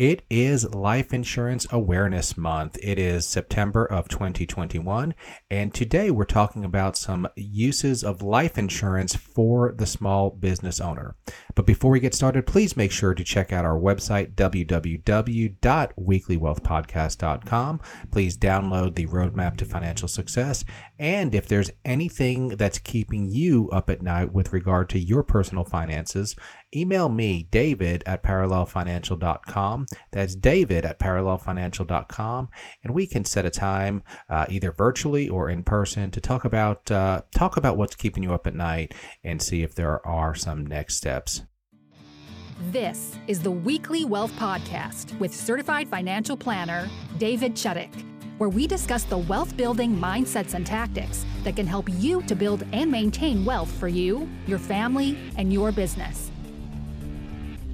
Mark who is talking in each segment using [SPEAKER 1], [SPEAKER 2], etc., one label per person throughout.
[SPEAKER 1] It is Life Insurance Awareness Month. It is September of 2021, and today we're talking about some uses of life insurance for the small business owner. But before we get started, please make sure to check out our website, www.weeklywealthpodcast.com. Please download the Roadmap to Financial Success. And if there's anything that's keeping you up at night with regard to your personal finances, email me, David at parallelfinancial.com. That's David at parallelfinancial.com. And we can set a time, uh, either virtually or in person, to talk about, uh, talk about what's keeping you up at night and see if there are some next steps.
[SPEAKER 2] This is the Weekly Wealth Podcast with certified financial planner David Chuddick, where we discuss the wealth building mindsets and tactics that can help you to build and maintain wealth for you, your family, and your business.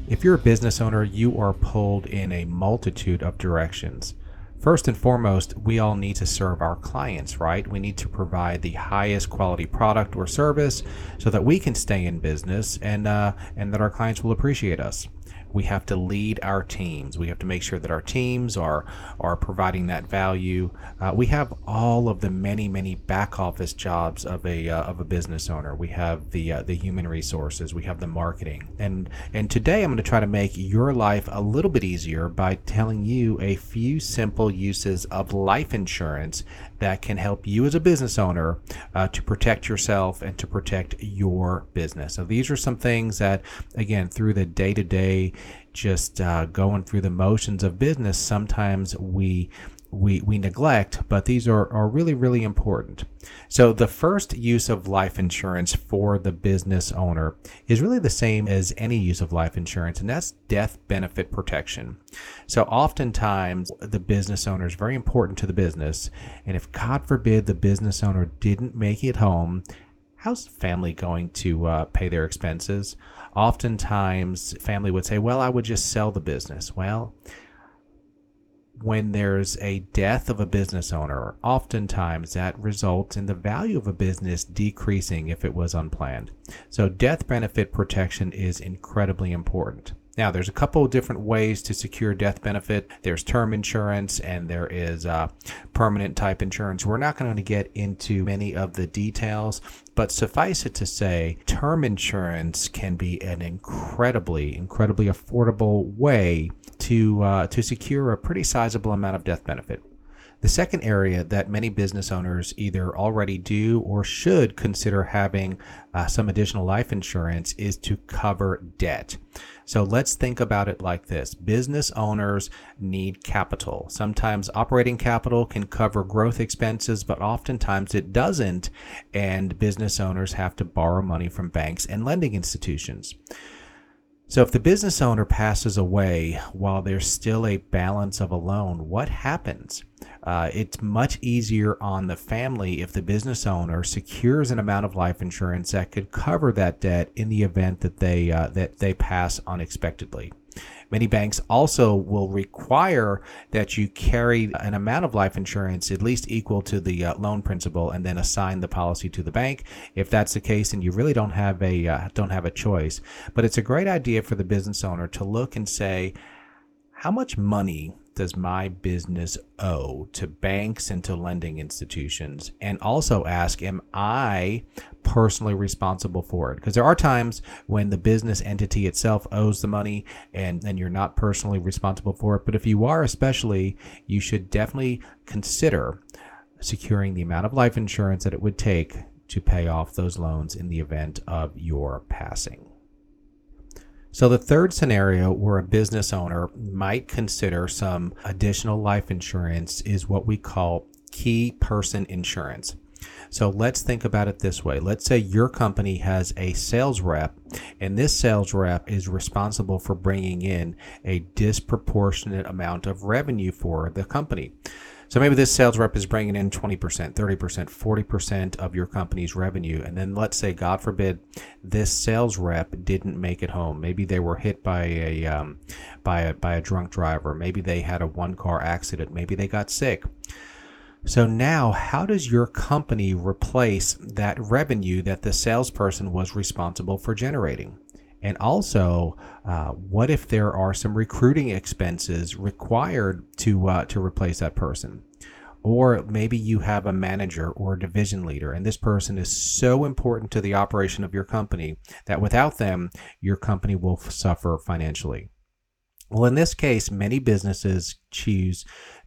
[SPEAKER 1] If you're a business owner, you are pulled in a multitude of directions. First and foremost, we all need to serve our clients, right? We need to provide the highest quality product or service so that we can stay in business and uh, and that our clients will appreciate us we have to lead our teams. We have to make sure that our teams are are providing that value. Uh, we have all of the many many back office jobs of a uh, of a business owner. We have the uh, the human resources. We have the marketing. And and today I'm going to try to make your life a little bit easier by telling you a few simple uses of life insurance that can help you as a business owner uh, to protect yourself and to protect your business. So these are some things that, again, through the day to day, just uh, going through the motions of business, sometimes we we, we neglect, but these are, are really, really important. So, the first use of life insurance for the business owner is really the same as any use of life insurance, and that's death benefit protection. So, oftentimes, the business owner is very important to the business, and if God forbid the business owner didn't make it home, how's family going to uh, pay their expenses? Oftentimes, family would say, Well, I would just sell the business. Well, when there's a death of a business owner, oftentimes that results in the value of a business decreasing if it was unplanned. So, death benefit protection is incredibly important. Now, there's a couple of different ways to secure death benefit. There's term insurance and there is uh, permanent type insurance. We're not going to get into many of the details, but suffice it to say, term insurance can be an incredibly, incredibly affordable way to uh, to secure a pretty sizable amount of death benefit. The second area that many business owners either already do or should consider having uh, some additional life insurance is to cover debt. So let's think about it like this business owners need capital. Sometimes operating capital can cover growth expenses, but oftentimes it doesn't, and business owners have to borrow money from banks and lending institutions. So, if the business owner passes away while there's still a balance of a loan, what happens? Uh, it's much easier on the family if the business owner secures an amount of life insurance that could cover that debt in the event that they uh, that they pass unexpectedly. Many banks also will require that you carry an amount of life insurance at least equal to the uh, loan principal and then assign the policy to the bank. If that's the case, and you really don't have a uh, don't have a choice. But it's a great idea for the business owner to look and say, how much money does my business owe to banks and to lending institutions? And also ask, am I personally responsible for it? Because there are times when the business entity itself owes the money and then you're not personally responsible for it. But if you are, especially, you should definitely consider securing the amount of life insurance that it would take to pay off those loans in the event of your passing. So, the third scenario where a business owner might consider some additional life insurance is what we call key person insurance. So let's think about it this way. Let's say your company has a sales rep, and this sales rep is responsible for bringing in a disproportionate amount of revenue for the company. So maybe this sales rep is bringing in 20%, 30%, 40% of your company's revenue. And then let's say, God forbid, this sales rep didn't make it home. Maybe they were hit by a, um, by a, by a drunk driver. Maybe they had a one car accident. Maybe they got sick. So now, how does your company replace that revenue that the salesperson was responsible for generating? And also, uh, what if there are some recruiting expenses required to uh, to replace that person? Or maybe you have a manager or a division leader, and this person is so important to the operation of your company that without them, your company will suffer financially. Well, in this case, many businesses choose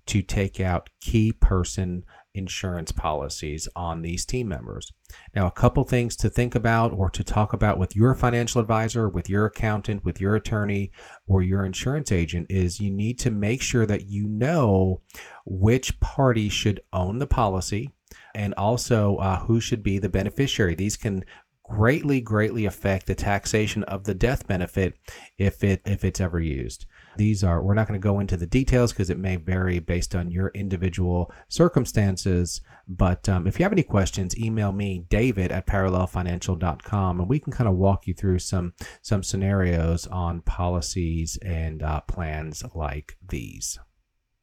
[SPEAKER 1] to take out key person insurance policies on these team members. Now, a couple things to think about or to talk about with your financial advisor, with your accountant, with your attorney, or your insurance agent is you need to make sure that you know which party should own the policy and also uh, who should be the beneficiary. These can greatly, greatly affect the taxation of the death benefit if it if it's ever used. These are we're not going to go into the details because it may vary based on your individual circumstances. But um, if you have any questions, email me David at parallelfinancial.com and we can kind of walk you through some some scenarios on policies and uh, plans like these.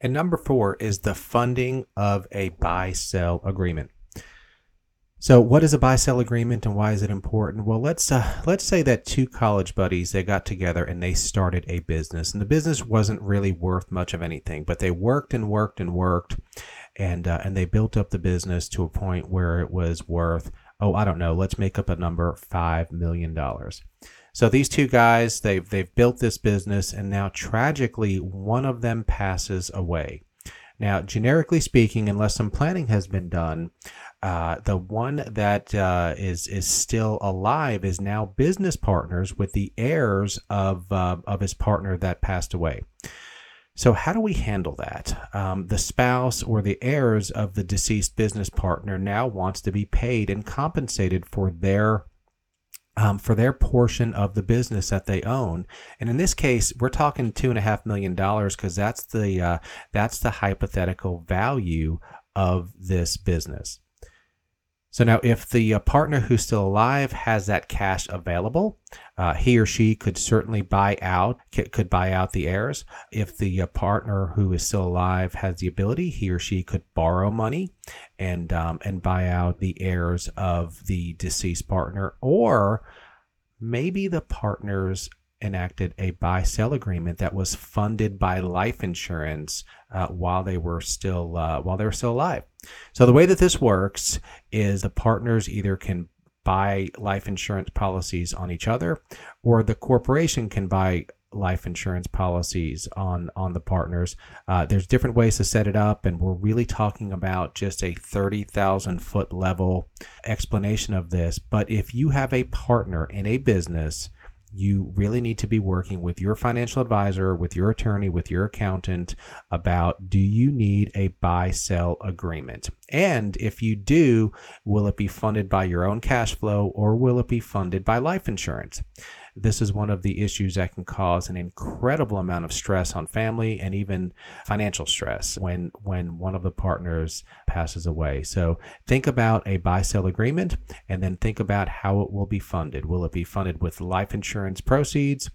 [SPEAKER 1] And number four is the funding of a buy sell agreement. So, what is a buy-sell agreement, and why is it important? Well, let's uh, let's say that two college buddies they got together and they started a business, and the business wasn't really worth much of anything, but they worked and worked and worked, and uh, and they built up the business to a point where it was worth oh I don't know, let's make up a number five million dollars. So these two guys they've they've built this business, and now tragically one of them passes away. Now, generically speaking, unless some planning has been done, uh, the one that uh, is is still alive is now business partners with the heirs of uh, of his partner that passed away. So how do we handle that? Um, the spouse or the heirs of the deceased business partner now wants to be paid and compensated for their um, for their portion of the business that they own. And in this case, we're talking two and a half million dollars because that's the uh, that's the hypothetical value of this business. So now, if the uh, partner who's still alive has that cash available, uh, he or she could certainly buy out could buy out the heirs. If the uh, partner who is still alive has the ability, he or she could borrow money and um, and buy out the heirs of the deceased partner, or maybe the partners enacted a buy sell agreement that was funded by life insurance uh, while they were still uh, while they were still alive. So the way that this works is the partners either can buy life insurance policies on each other, or the corporation can buy life insurance policies on on the partners. Uh, there's different ways to set it up, and we're really talking about just a thirty thousand foot level explanation of this. But if you have a partner in a business you really need to be working with your financial advisor, with your attorney, with your accountant about do you need a buy sell agreement? And if you do, will it be funded by your own cash flow or will it be funded by life insurance? This is one of the issues that can cause an incredible amount of stress on family and even financial stress when when one of the partners passes away. So think about a buy sell agreement and then think about how it will be funded. Will it be funded with life insurance proceeds?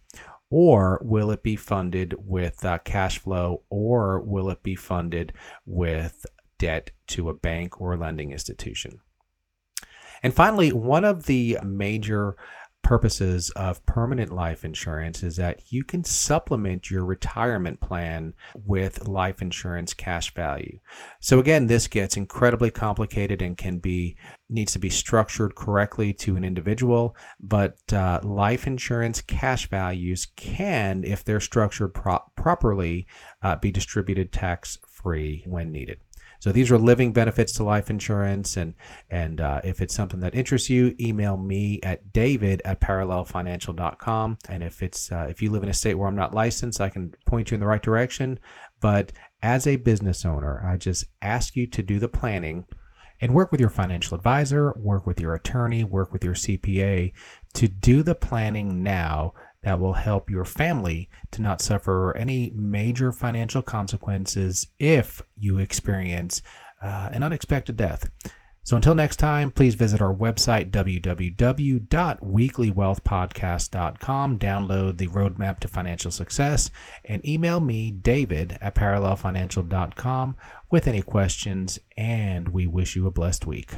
[SPEAKER 1] Or will it be funded with uh, cash flow, or will it be funded with debt to a bank or a lending institution? And finally, one of the major purposes of permanent life insurance is that you can supplement your retirement plan with life insurance cash value. So again, this gets incredibly complicated and can be needs to be structured correctly to an individual, but uh, life insurance cash values can, if they're structured pro- properly, uh, be distributed tax free when needed. So these are living benefits to life insurance. And, and uh, if it's something that interests you, email me at david at parallelfinancial.com. And if it's, uh, if you live in a state where I'm not licensed, I can point you in the right direction. But as a business owner, I just ask you to do the planning and work with your financial advisor, work with your attorney, work with your CPA to do the planning now that will help your family to not suffer any major financial consequences if you experience uh, an unexpected death. So until next time, please visit our website, www.weeklywealthpodcast.com, download the roadmap to financial success, and email me, David, at parallelfinancial.com with any questions, and we wish you a blessed week.